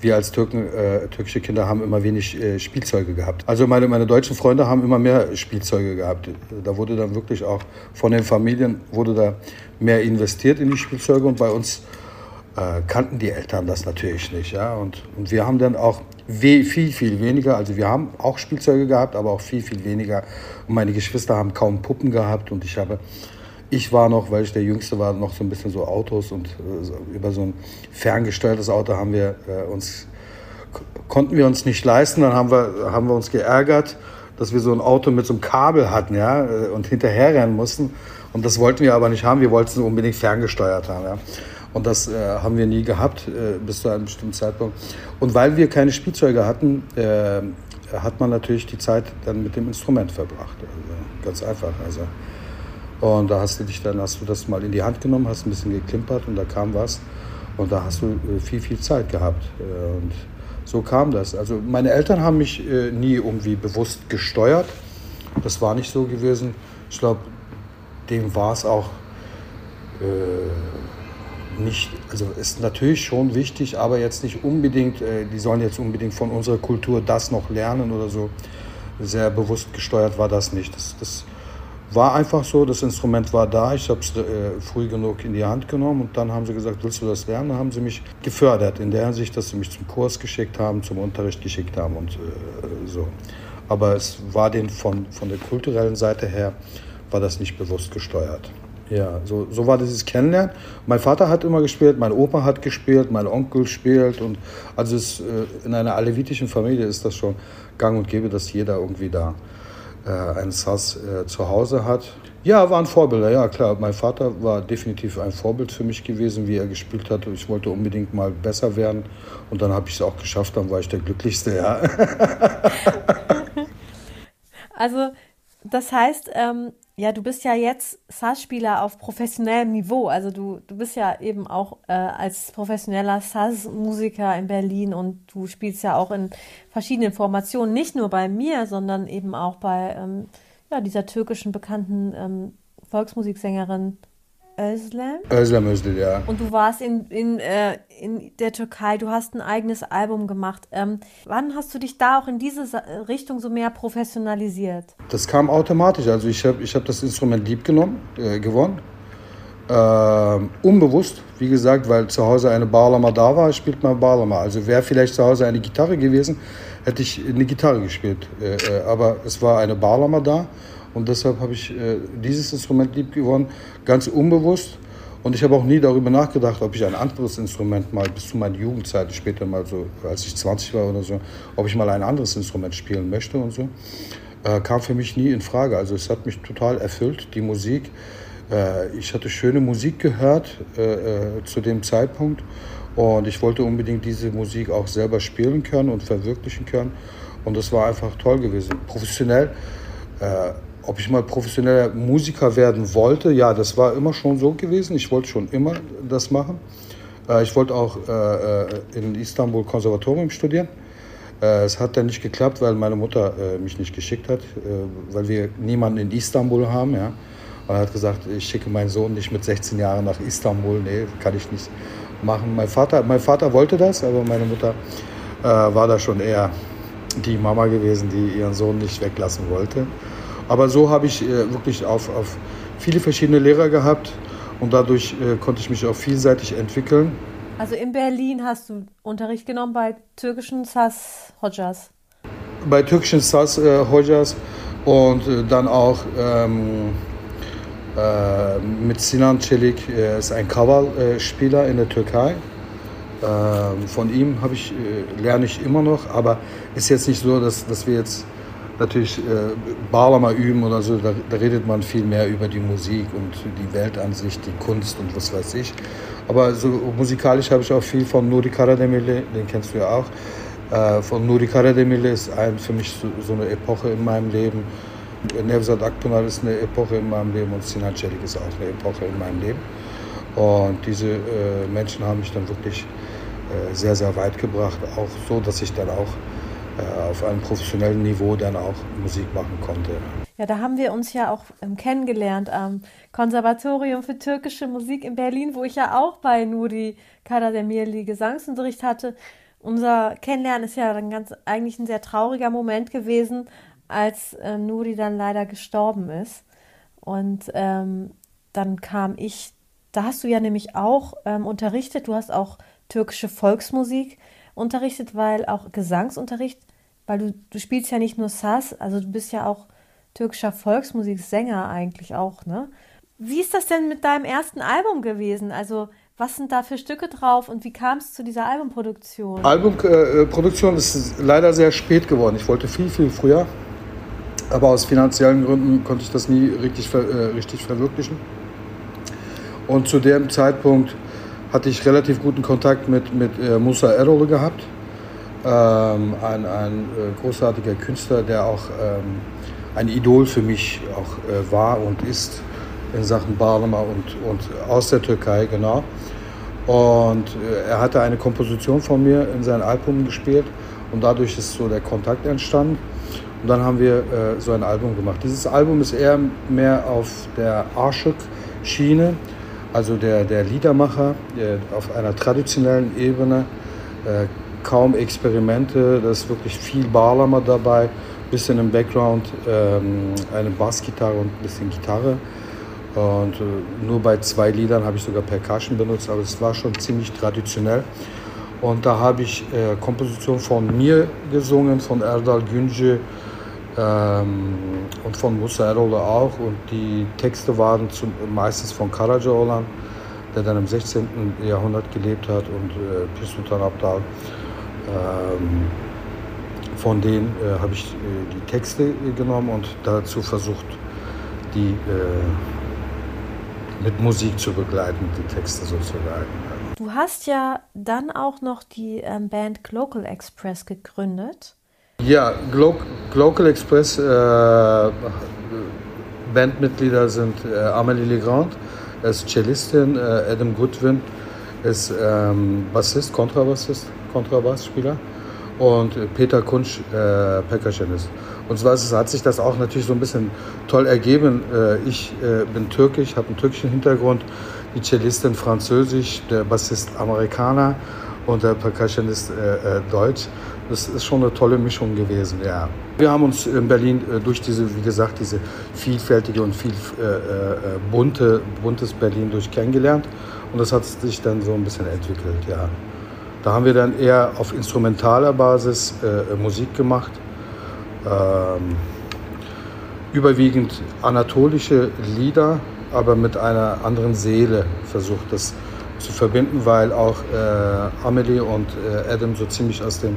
Wir als Türken, äh, türkische Kinder haben immer wenig äh, Spielzeuge gehabt. Also meine, meine deutschen Freunde haben immer mehr Spielzeuge gehabt. Da wurde dann wirklich auch von den Familien wurde da mehr investiert in die Spielzeuge und bei uns äh, kannten die Eltern das natürlich nicht. Ja? Und, und wir haben dann auch viel, viel weniger, also wir haben auch Spielzeuge gehabt, aber auch viel, viel weniger. Und meine Geschwister haben kaum Puppen gehabt und ich habe ich war noch, weil ich der Jüngste war, noch so ein bisschen so Autos und äh, über so ein ferngesteuertes Auto haben wir äh, uns, konnten wir uns nicht leisten. Dann haben wir, haben wir uns geärgert, dass wir so ein Auto mit so einem Kabel hatten ja, äh, und hinterherrennen mussten. Und das wollten wir aber nicht haben. Wir wollten es unbedingt ferngesteuert haben. Ja. Und das äh, haben wir nie gehabt äh, bis zu einem bestimmten Zeitpunkt. Und weil wir keine Spielzeuge hatten, äh, hat man natürlich die Zeit dann mit dem Instrument verbracht. Also, ganz einfach. Also, Und da hast du dich dann, hast du das mal in die Hand genommen, hast ein bisschen geklimpert und da kam was. Und da hast du äh, viel, viel Zeit gehabt. Äh, und so kam das. Also meine Eltern haben mich äh, nie irgendwie bewusst gesteuert. Das war nicht so gewesen. Ich glaube, dem war es auch äh, nicht, also ist natürlich schon wichtig, aber jetzt nicht unbedingt, äh, die sollen jetzt unbedingt von unserer Kultur das noch lernen oder so. Sehr bewusst gesteuert war das nicht. Das, das war einfach so, das Instrument war da, ich habe es äh, früh genug in die Hand genommen und dann haben sie gesagt, willst du das lernen? Dann haben sie mich gefördert, in der Hinsicht, dass sie mich zum Kurs geschickt haben, zum Unterricht geschickt haben und äh, so. Aber es war den von, von der kulturellen Seite her, war das nicht bewusst gesteuert. Ja, so, so war dieses Kennenlernen. Mein Vater hat immer gespielt, mein Opa hat gespielt, mein Onkel spielt. Und also es, äh, in einer alevitischen Familie ist das schon gang und gäbe, dass jeder irgendwie da äh, einen Sass äh, zu Hause hat. Ja, waren Vorbilder, ja klar. Mein Vater war definitiv ein Vorbild für mich gewesen, wie er gespielt hat. Ich wollte unbedingt mal besser werden und dann habe ich es auch geschafft, dann war ich der Glücklichste, ja.
also das heißt, ähm, ja, du bist ja jetzt SAS-Spieler auf professionellem Niveau. Also du, du bist ja eben auch äh, als professioneller SAS-Musiker in Berlin und du spielst ja auch in verschiedenen Formationen, nicht nur bei mir, sondern eben auch bei ähm, ja, dieser türkischen bekannten ähm, Volksmusiksängerin Özlem.
Özlem Özlem, ja.
Und du warst in, in, äh, in der Türkei, du hast ein eigenes Album gemacht. Ähm, wann hast du dich da auch in diese Richtung so mehr professionalisiert?
Das kam automatisch. Also ich habe ich hab das Instrument lieb genommen, äh, gewonnen. Äh, unbewusst, wie gesagt, weil zu Hause eine Bağlama da war, spielt man Bağlama. Also wäre vielleicht zu Hause eine Gitarre gewesen, hätte ich eine Gitarre gespielt. Äh, äh, aber es war eine Bağlama da und deshalb habe ich äh, dieses Instrument lieb gewonnen, ganz unbewusst. Und ich habe auch nie darüber nachgedacht, ob ich ein anderes Instrument mal bis zu meiner Jugendzeit, später mal so, als ich 20 war oder so, ob ich mal ein anderes Instrument spielen möchte und so. Äh, kam für mich nie in Frage. Also es hat mich total erfüllt, die Musik. Äh, ich hatte schöne Musik gehört äh, äh, zu dem Zeitpunkt und ich wollte unbedingt diese Musik auch selber spielen können und verwirklichen können. Und das war einfach toll gewesen. Professionell äh, ob ich mal professioneller Musiker werden wollte, ja, das war immer schon so gewesen. Ich wollte schon immer das machen. Äh, ich wollte auch äh, äh, in Istanbul Konservatorium studieren. Es hat dann nicht geklappt, weil meine Mutter mich nicht geschickt hat, weil wir niemanden in Istanbul haben. Ja. Und er hat gesagt, ich schicke meinen Sohn nicht mit 16 Jahren nach Istanbul. Nee, kann ich nicht machen. Mein Vater, mein Vater wollte das, aber meine Mutter war da schon eher die Mama gewesen, die ihren Sohn nicht weglassen wollte. Aber so habe ich äh, wirklich auf, auf viele verschiedene Lehrer gehabt und dadurch äh, konnte ich mich auch vielseitig entwickeln.
Also in Berlin hast du Unterricht genommen bei türkischen Sas Hojas?
Bei türkischen Sas äh, Hojas und äh, dann auch ähm, äh, mit Sinan Çelik, er ist ein Kaval-Spieler in der Türkei. Ähm, von ihm ich, äh, lerne ich immer noch, aber ist jetzt nicht so, dass, dass wir jetzt natürlich äh, Balama üben oder so, da, da, redet man viel mehr über die Musik und die Weltansicht, die Kunst und was weiß ich. Aber so musikalisch habe ich auch viel von Nuri Karademirli, den kennst du ja auch. Äh, von Nuri Karademirli ist ein, für mich so, so, eine Epoche in meinem Leben. Nevzat Akpınar ist eine Epoche in meinem Leben und Sinan Çelik ist auch eine Epoche in meinem Leben. Und diese äh, Menschen haben mich dann wirklich äh, sehr, sehr weit gebracht. Auch so, dass ich dann auch auf einem professionellen Niveau dann auch Musik machen konnte.
Ja, da haben wir uns ja auch ähm, kennengelernt am Konservatorium für türkische Musik in Berlin, wo ich ja auch bei Nuri Karademirli Gesangsunterricht hatte. Unser Kennenlernen ist ja dann ganz eigentlich ein sehr trauriger Moment gewesen, als äh, Nuri dann leider gestorben ist. Und ähm, dann kam ich, da hast du ja nämlich auch ähm, unterrichtet, du hast auch türkische Volksmusik unterrichtet, weil auch Gesangsunterricht weil du, du spielst ja nicht nur Saz, also du bist ja auch türkischer Volksmusiksänger eigentlich auch, ne? Wie ist das denn mit deinem ersten Album gewesen? Also was sind da für Stücke drauf und wie kam es zu dieser Albumproduktion?
Albumproduktion äh, ist leider sehr spät geworden. Ich wollte viel, viel früher, aber aus finanziellen Gründen konnte ich das nie richtig, äh, richtig verwirklichen. Und zu dem Zeitpunkt hatte ich relativ guten Kontakt mit, mit äh, Musa Erol gehabt ähm, ein, ein äh, großartiger Künstler, der auch ähm, ein Idol für mich auch äh, war und ist. in Sachen Bağlama und, und aus der Türkei, genau. Und äh, er hatte eine Komposition von mir in sein Album gespielt und dadurch ist so der Kontakt entstanden. Und dann haben wir äh, so ein Album gemacht. Dieses Album ist eher mehr auf der Arschuk-Schiene, also der, der Liedermacher, der auf einer traditionellen Ebene. Äh, kaum Experimente, da ist wirklich viel Barlama dabei, bisschen im Background ähm, eine Bassgitarre und ein bisschen Gitarre. Und äh, nur bei zwei Liedern habe ich sogar Percussion benutzt, aber es war schon ziemlich traditionell. Und da habe ich äh, Kompositionen von mir gesungen, von Erdal Günce ähm, und von Musa Erol auch. Und die Texte waren zum, meistens von Karaca Olan, der dann im 16. Jahrhundert gelebt hat, und äh, Pir Sultan Abdal. Ähm, von denen äh, habe ich äh, die Texte genommen und dazu versucht, die äh, mit Musik zu begleiten, die Texte sozusagen.
Du hast ja dann auch noch die ähm, Band Glocal Express gegründet.
Ja, Glo Glocal Express äh, Bandmitglieder sind äh, Amelie Legrand, ist Cellistin, äh, Adam Goodwin ist ähm, Bassist, Kontrabassist, Kontrabassspieler und Peter Kunsch äh, Percussionist. Und zwar hat sich das auch natürlich so ein bisschen toll ergeben. Äh, ich äh, bin türkisch, habe einen türkischen Hintergrund, die Cellistin französisch, der Bassist Amerikaner und der Percussionist äh, Deutsch. Das ist schon eine tolle Mischung gewesen, ja. Wir haben uns in Berlin durch diese, wie gesagt, diese vielfältige und viel äh, bunte, buntes Berlin durch kennengelernt. Und das hat sich dann so ein bisschen entwickelt, ja. Da haben wir dann eher auf instrumentaler Basis äh, Musik gemacht ähm, überwiegend anatolische Lieder, aber mit einer anderen Seele versucht das zu verbinden, weil auch äh, Amelie und äh, Adam so ziemlich aus dem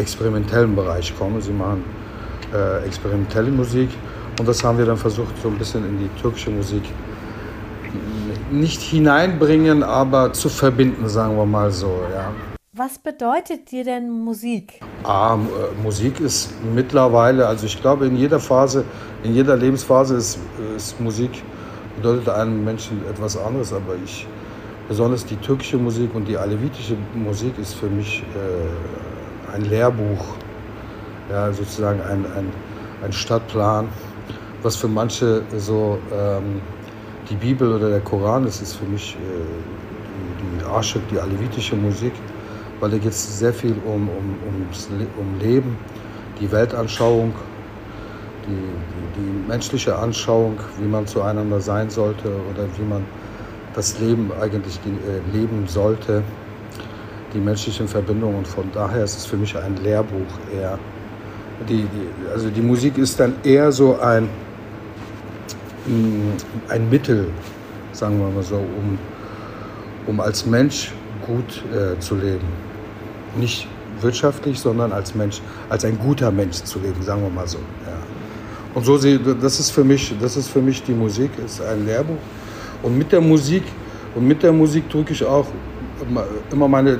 experimentellen Bereich kommen. Sie machen äh, experimentelle Musik und das haben wir dann versucht, so ein bisschen in die türkische Musik nicht hineinbringen, aber zu verbinden, sagen wir mal so. Ja.
Was bedeutet dir denn Musik?
Ah, äh, Musik ist mittlerweile, also ich glaube in jeder Phase, in jeder Lebensphase ist, ist Musik bedeutet einem Menschen etwas anderes, aber ich besonders die türkische Musik und die alevitische Musik ist für mich äh, ein Lehrbuch, ja, sozusagen ein, ein, ein Stadtplan, was für manche so ähm, die Bibel oder der Koran ist, ist für mich äh, die, die Aschik, die alevitische Musik weil da geht es sehr viel um, um, ums, um Leben, die Weltanschauung, die, die, die, menschliche Anschauung, wie man zueinander sein sollte oder wie man das Leben eigentlich äh, leben sollte, die menschlichen Verbindungen. Und von daher ist es für mich ein Lehrbuch eher. Die, die, also die Musik ist dann eher so ein, mm, ein Mittel, sagen wir mal so, um, um als Mensch gut äh, zu leben nicht wirtschaftlich, sondern als Mensch, als ein guter Mensch zu leben, sagen wir mal so. Ja. Und so das ist für mich, das ist für mich die Musik, ist ein Lehrbuch. Und mit der Musik und mit der Musik drücke ich auch immer meine äh,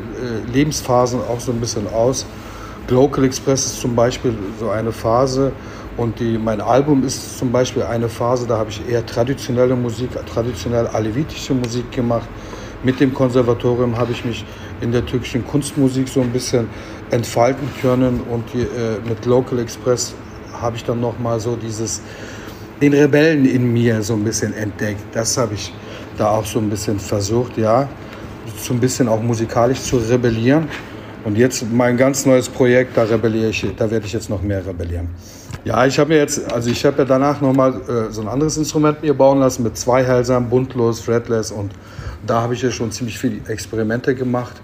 Lebensphasen auch so ein bisschen aus. Local Express ist zum Beispiel so eine Phase und die, mein Album ist zum Beispiel eine Phase, da habe ich eher traditionelle Musik, traditionell alevitische Musik gemacht. Mit dem Konservatorium habe ich mich in der türkischen Kunstmusik so ein bisschen entfalten können und die, äh, mit Local Express habe ich dann noch mal so dieses den Rebellen in mir so ein bisschen entdeckt. Das habe ich da auch so ein bisschen versucht, ja, so ein bisschen auch musikalisch zu rebellieren. Und jetzt mein ganz neues Projekt, da rebelliere ich, da werde ich jetzt noch mehr rebellieren. Ja, ich habe mir jetzt, also ich habe ja danach noch mal äh, so ein anderes Instrument mir bauen lassen mit zwei Hälsern, buntlos, fretless und da habe ich ja schon ziemlich viele Experimente gemacht.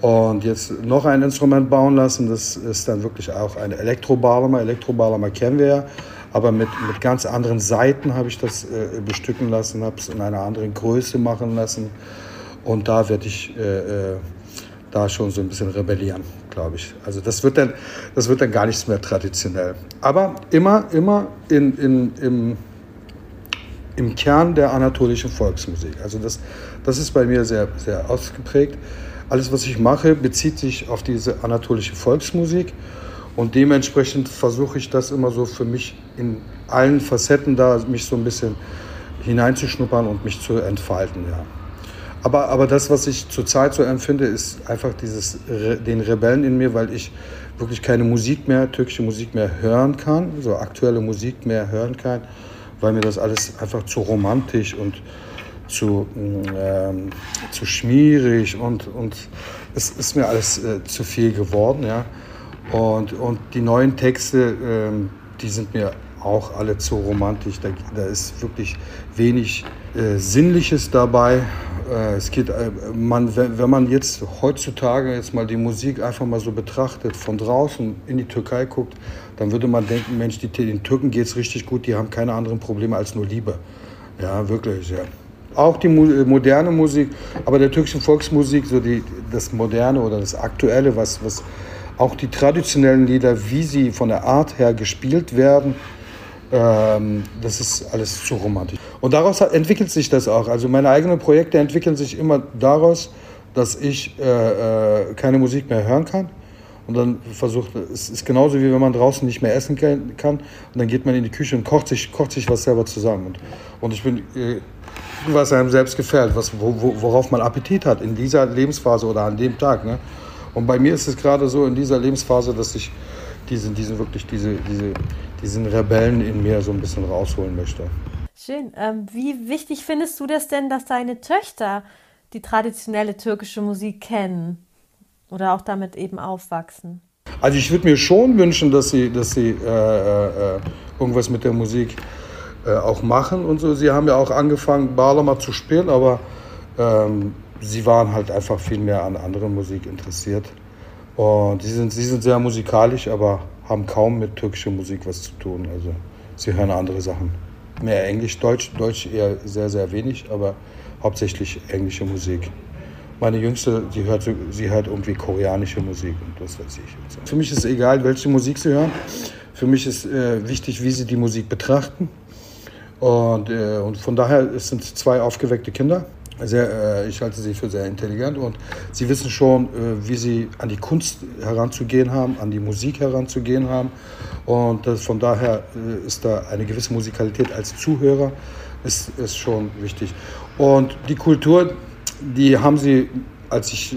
Und jetzt noch ein Instrument bauen lassen, das ist dann wirklich auch ein Elektrobalama. Elektrobalama kennen wir ja, aber mit, mit ganz anderen Seiten habe ich das äh, bestücken lassen, habe es in einer anderen Größe machen lassen. Und da werde ich äh, äh, da schon so ein bisschen rebellieren, glaube ich. Also das wird, dann, das wird dann gar nichts mehr traditionell. Aber immer, immer in, in, im, im Kern der anatolischen Volksmusik. Also das, das ist bei mir sehr, sehr ausgeprägt. Alles, was ich mache, bezieht sich auf diese anatolische Volksmusik und dementsprechend versuche ich das immer so für mich in allen Facetten da, mich so ein bisschen hineinzuschnuppern und mich zu entfalten, ja. Aber, aber das, was ich zurzeit so empfinde, ist einfach dieses, den Rebellen in mir, weil ich wirklich keine Musik mehr, türkische Musik mehr hören kann, so aktuelle Musik mehr hören kann, weil mir das alles einfach zu romantisch und zu, ähm, zu schmierig und, und es ist mir alles äh, zu viel geworden. Ja? Und, und die neuen Texte, ähm, die sind mir auch alle zu romantisch. Da, da ist wirklich wenig äh, Sinnliches dabei. Äh, es geht, äh, man, wenn man jetzt heutzutage jetzt mal die Musik einfach mal so betrachtet, von draußen in die Türkei guckt, dann würde man denken, Mensch, die, den Türken geht es richtig gut, die haben keine anderen Probleme als nur Liebe. Ja, wirklich, ja. Auch die moderne Musik, aber der türkischen Volksmusik, so die, das Moderne oder das Aktuelle, was, was auch die traditionellen Lieder, wie sie von der Art her gespielt werden, ähm, das ist alles zu romantisch. Und daraus entwickelt sich das auch. Also meine eigenen Projekte entwickeln sich immer daraus, dass ich äh, äh, keine Musik mehr hören kann. Und dann versucht, es ist genauso wie wenn man draußen nicht mehr essen kann. Und dann geht man in die Küche und kocht sich, kocht sich was selber zusammen. Und, und ich bin, äh, was einem selbst gefällt, was, wo, worauf man Appetit hat in dieser Lebensphase oder an dem Tag. Ne? Und bei mir ist es gerade so in dieser Lebensphase, dass ich diesen, diesen wirklich diese, diese, diesen Rebellen in mir so ein bisschen rausholen möchte.
Schön. Ähm, wie wichtig findest du das denn, dass deine Töchter die traditionelle türkische Musik kennen oder auch damit eben aufwachsen?
Also ich würde mir schon wünschen, dass sie, dass sie äh, äh, äh irgendwas mit der Musik äh, auch machen und so. Sie haben ja auch angefangen, Balama zu spielen, aber ähm, sie waren halt einfach viel mehr an anderer Musik interessiert. Und sie sind, sie sind sehr musikalisch, aber haben kaum mit türkischer Musik was zu tun. Also sie hören andere Sachen. Mehr Englisch, Deutsch, Deutsch eher sehr, sehr wenig, aber hauptsächlich englische Musik. Meine Jüngste, die hört, sie hört irgendwie koreanische Musik und das weiß ich. Für mich ist egal, welche Musik sie hören. Für mich ist äh, wichtig, wie sie die Musik betrachten. Und, äh, und von daher es sind zwei aufgeweckte Kinder sehr, äh, ich halte sie für sehr intelligent und sie wissen schon, äh, wie sie an die Kunst heranzugehen haben, an die Musik heranzugehen haben. Und das, von daher äh, ist da eine gewisse Musikalität als Zuhörer ist, ist schon wichtig. Und die Kultur, die haben sie, als ich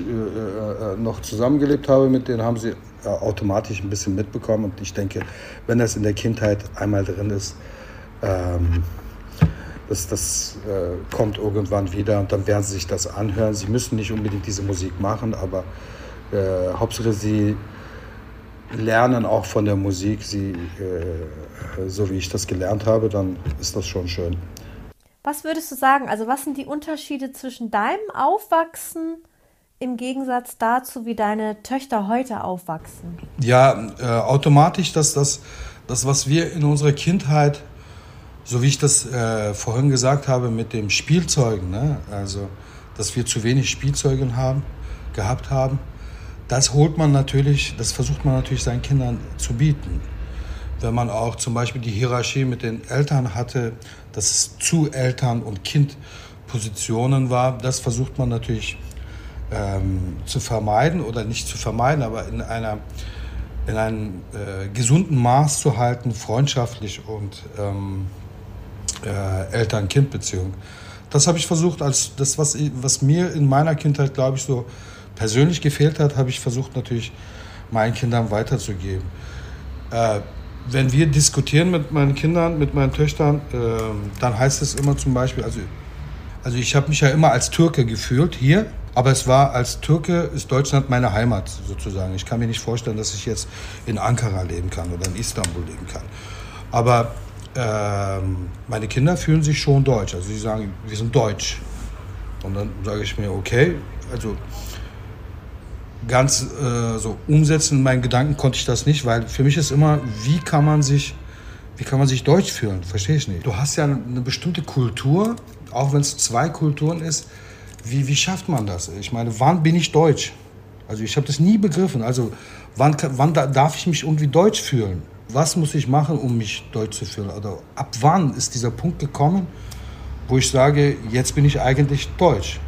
noch zusammengelebt habe mit denen, haben sie automatisch ein bisschen mitbekommen. Und ich denke, wenn das in der Kindheit einmal drin ist, ähm, das, das äh, kommt irgendwann wieder und dann werden sie sich das anhören. Sie müssen nicht unbedingt diese Musik machen, aber äh, Hauptsache sie lernen auch von der Musik, sie, äh, so wie ich das gelernt habe, dann ist das schon schön.
Was würdest du sagen? Also was sind die Unterschiede zwischen deinem Aufwachsen im Gegensatz dazu, wie deine Töchter heute aufwachsen?
Ja, äh, automatisch, dass das, das, was wir in unserer Kindheit so wie ich das äh, vorhin gesagt habe mit dem Spielzeugen, ne? also dass wir zu wenig Spielzeuge haben, gehabt haben, das holt man natürlich, das versucht man natürlich seinen Kindern zu bieten. Wenn man auch zum Beispiel die Hierarchie mit den Eltern hatte, dass es zu Eltern- und Kindpositionen war, das versucht man natürlich ähm, zu vermeiden oder nicht zu vermeiden, aber in einer in einem äh, gesunden Maß zu halten, freundschaftlich und ähm, äh, Eltern-Kind-Beziehung. Das habe ich versucht, als das, was, was mir in meiner Kindheit, glaube ich, so persönlich gefehlt hat, habe ich versucht natürlich meinen Kindern weiterzugeben. Äh, wenn wir diskutieren mit meinen Kindern, mit meinen Töchtern, äh, dann heißt es immer zum Beispiel, also, also ich habe mich ja immer als Türke gefühlt hier, aber es war als Türke ist Deutschland meine Heimat sozusagen. Ich kann mir nicht vorstellen, dass ich jetzt in Ankara leben kann oder in Istanbul leben kann. Aber ähm, meine Kinder fühlen sich schon deutsch. Also sie sagen, wir sind deutsch. Und dann sage ich mir, okay, also ganz äh, so umsetzen in meinen Gedanken konnte ich das nicht, weil für mich ist immer, wie kann man sich, wie kann man sich deutsch fühlen? Verstehe ich nicht. Du hast ja eine bestimmte Kultur, auch wenn es zwei Kulturen ist. Wie, wie schafft man das? Ich meine, wann bin ich deutsch? Also ich habe das nie begriffen. Also wann, wann darf ich mich irgendwie deutsch fühlen? Was muss ich machen, um mich deutsch zu fühlen? Oder ab wann ist dieser Punkt gekommen, wo ich sage, jetzt bin ich eigentlich deutsch?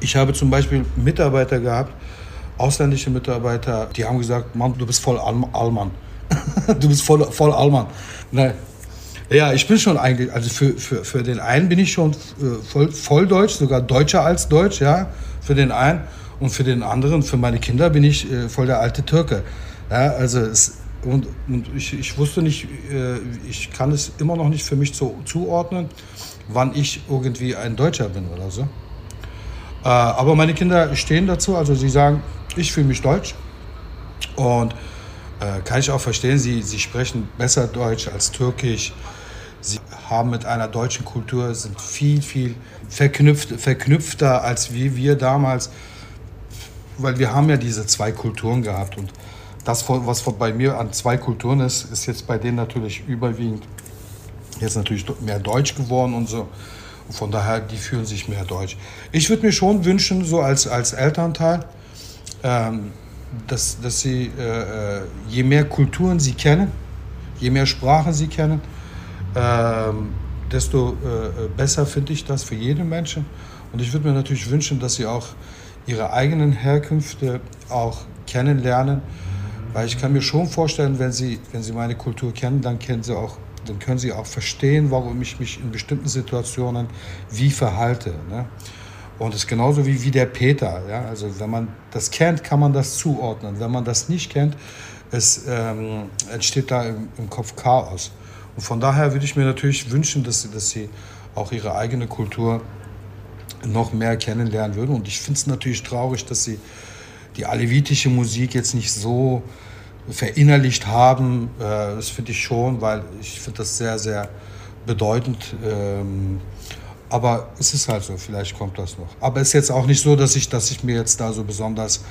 Ich habe zum Beispiel Mitarbeiter gehabt, ausländische Mitarbeiter, die haben gesagt, Mann, du bist voll Allmann. du bist voll, voll Allmann. Ne, Ja, ich bin schon eigentlich, also für, für, für den einen bin ich schon äh, voll, voll Deutsch, sogar deutscher als Deutsch, ja, für den einen. Und für den anderen, für meine Kinder bin ich äh, voll der alte Türke. Ja, also es, und, und ich, ich wusste nicht, äh, ich kann es immer noch nicht für mich zu, zuordnen, wann ich irgendwie ein Deutscher bin oder so. Äh, aber meine Kinder stehen dazu, also sie sagen, ich fühle mich deutsch. Und äh, kann ich auch verstehen, sie, sie sprechen besser Deutsch als Türkisch. Sie haben mit einer deutschen Kultur, sind viel, viel verknüpft, verknüpfter als wie wir damals. Weil wir haben ja diese zwei Kulturen gehabt. Und das, was bei mir an zwei Kulturen ist, ist jetzt bei denen natürlich überwiegend jetzt natürlich mehr Deutsch geworden und so. Und von daher, die fühlen sich mehr Deutsch. Ich würde mir schon wünschen, so als, als Elternteil, ähm, dass, dass sie, äh, äh, je mehr Kulturen sie kennen, je mehr Sprachen sie kennen, ähm, desto äh, besser finde ich das für jeden Menschen. Und ich würde mir natürlich wünschen, dass sie auch ihre eigenen Herkünfte auch kennenlernen, weil ich kann mir schon vorstellen, wenn sie, wenn sie meine Kultur kennen, dann kennen sie auch dann können sie auch verstehen, warum ich mich in bestimmten Situationen wie verhalte. Ne? Und es ist genauso wie, wie der Peter. Ja? Also wenn man das kennt, kann man das zuordnen. Wenn man das nicht kennt, es ähm, entsteht da im, im, Kopf Chaos. Und von daher würde ich mir natürlich wünschen, dass sie, dass sie auch ihre eigene Kultur noch mehr kennenlernen würden. Und ich finde es natürlich traurig, dass sie die alevitische Musik jetzt nicht so verinnerlicht haben. Äh, das finde ich schon, weil ich finde das sehr, sehr bedeutend. Ähm, aber es ist halt so, vielleicht kommt das noch. Aber es ist jetzt auch nicht so, dass ich, dass ich mir jetzt da so besonders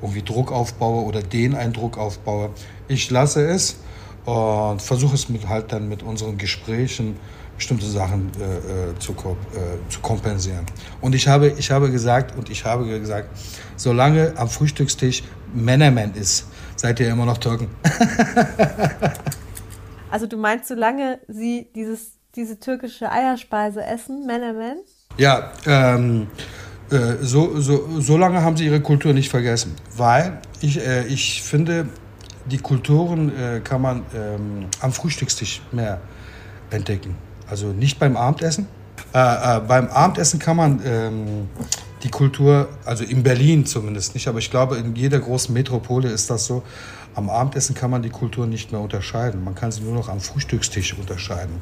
irgendwie Druck aufbaue oder den einen Druck aufbaue. Ich lasse es und versuche es mit, halt dann mit unseren Gesprächen bestimmte Sachen äh, äh zu, äh, zu kompensieren. Und ich habe, ich habe gesagt und ich habe gesagt, solange am Frühstückstisch Männerman ist, seid ihr immer noch Türken.
also du meinst, solange sie dieses diese türkische Eierspeise essen, Menemen?
Ja, ähm, äh, so, so, so lange haben sie ihre Kultur nicht vergessen, weil ich, äh, ich finde, die Kulturen äh, kann man ähm, am Frühstückstisch mehr entdecken. Also nicht beim Abendessen. Äh, äh, beim Abendessen kann man ähm, die Kultur, also in Berlin zumindest nicht, aber ich glaube, in jeder großen Metropole ist das so. Am Abendessen kann man die Kultur nicht mehr unterscheiden. Man kann sie nur noch am Frühstückstisch unterscheiden.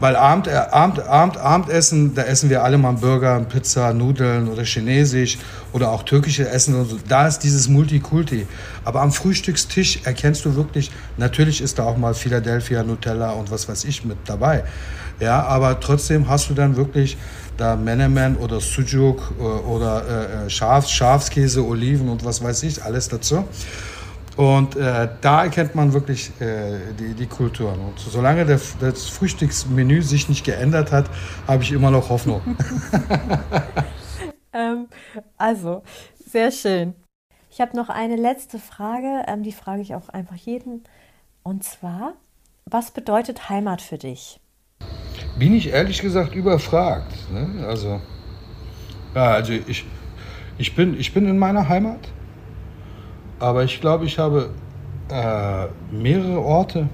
Weil Abend, äh, Abend, Abend, Abendessen, da essen wir alle mal Burger, Pizza, Nudeln oder Chinesisch oder auch türkische Essen und so. Da ist dieses Multikulti. Aber am Frühstückstisch erkennst du wirklich, natürlich ist da auch mal Philadelphia, Nutella und was weiß ich mit dabei. Ja, aber trotzdem hast du dann wirklich da Menemen oder Sujuk äh, oder äh, äh, Schaf, Schafskäse, Oliven und was weiß ich, alles dazu. Und äh, da erkennt man wirklich äh, die, die Kulturen. Und solange der, das Frühstücksmenü sich nicht geändert hat, habe ich immer noch Hoffnung.
ähm, also, sehr schön. Ich habe noch eine letzte Frage, ähm, die frage ich auch einfach jeden. Und zwar, was bedeutet Heimat für dich?
Bin ich ehrlich gesagt überfragt. Ne? Also, ja, also ich, ich, bin, ich bin in meiner Heimat aber ich glaube, ich habe äh, mehrere Orte.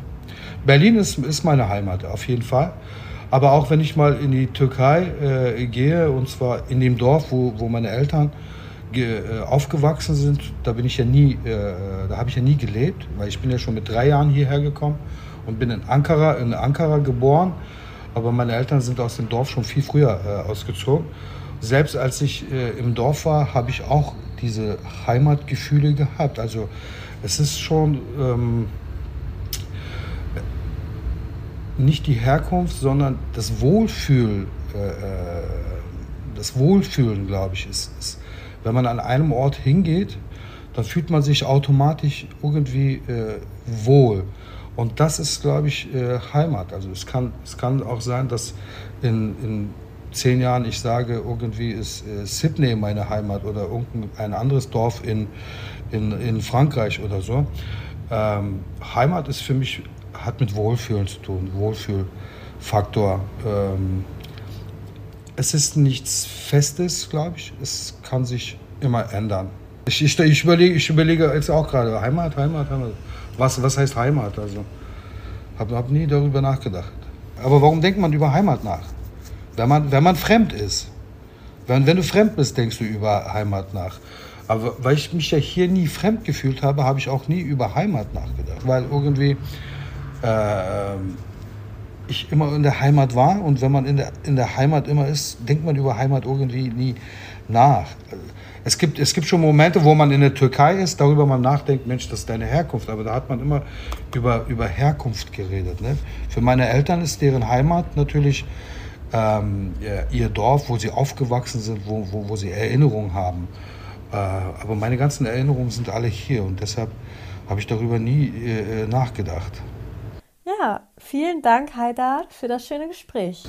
Berlin ist, ist meine Heimat, auf jeden Fall. Aber auch wenn ich mal in die Türkei äh, gehe, und zwar in dem Dorf, wo, wo meine Eltern äh, aufgewachsen sind, da bin ich ja nie, äh, da habe ich ja nie gelebt, weil ich bin ja schon mit drei Jahren hierher gekommen und bin in Ankara, in Ankara geboren. Aber meine Eltern sind aus dem Dorf schon viel früher äh, ausgezogen. Selbst als ich äh, im Dorf war, habe ich auch diese Heimatgefühle gehabt. Also es ist schon ähm, nicht die Herkunft, sondern das Wohlfühl, äh, äh, das Wohlfühlen, glaube ich, ist, ist, wenn man an einem Ort hingeht, dann fühlt man sich automatisch irgendwie äh, wohl. Und das ist, glaube ich, äh, Heimat. Also es kann, es kann auch sein, dass in, in zehn Jahren ich sage, irgendwie ist äh, Sydney meine Heimat oder irgendein anderes Dorf in, in, in Frankreich oder so. Ähm, Heimat ist für mich, hat mit Wohlfühlen zu tun, Wohlfühlfaktor. Ähm, es ist nichts Festes, glaube ich. Es kann sich immer ändern. Ich, ich, ich, überlege, ich überlege jetzt auch gerade, Heimat, Heimat, Heimat. Was, was heißt Heimat? Also, habe hab nie darüber nachgedacht. Aber warum denkt man über Heimat nach? Wenn man, wenn man fremd ist. Wenn, wenn du fremd bist, denkst du über Heimat nach. Aber weil ich mich ja hier nie fremd gefühlt habe, habe ich auch nie über Heimat nachgedacht. Weil irgendwie äh, ich immer in der Heimat war und wenn man in der, in der Heimat immer ist, denkt man über Heimat irgendwie nie nach. Es gibt, es gibt schon Momente, wo man in der Türkei ist, darüber man nachdenkt, Mensch, das ist deine Herkunft. Aber da hat man immer über, über Herkunft geredet. Ne? Für meine Eltern ist deren Heimat natürlich ähm, ihr Dorf, wo sie aufgewachsen sind, wo, wo, wo sie Erinnerungen haben. Äh, aber meine ganzen Erinnerungen sind alle hier und deshalb habe ich darüber nie äh, nachgedacht.
Ja, vielen Dank, Haidar, für das schöne Gespräch.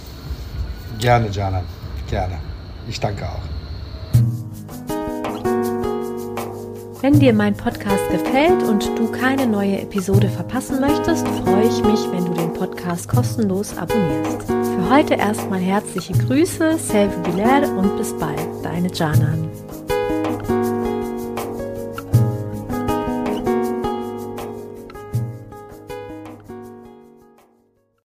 Gerne, Jana, gerne. Ich danke auch.
Wenn dir mein Podcast gefällt und du keine neue Episode verpassen möchtest, freue ich mich, wenn du den Podcast kostenlos abonnierst. Für heute erstmal herzliche Grüße, Selvi Bilal und bis bald, deine Janan.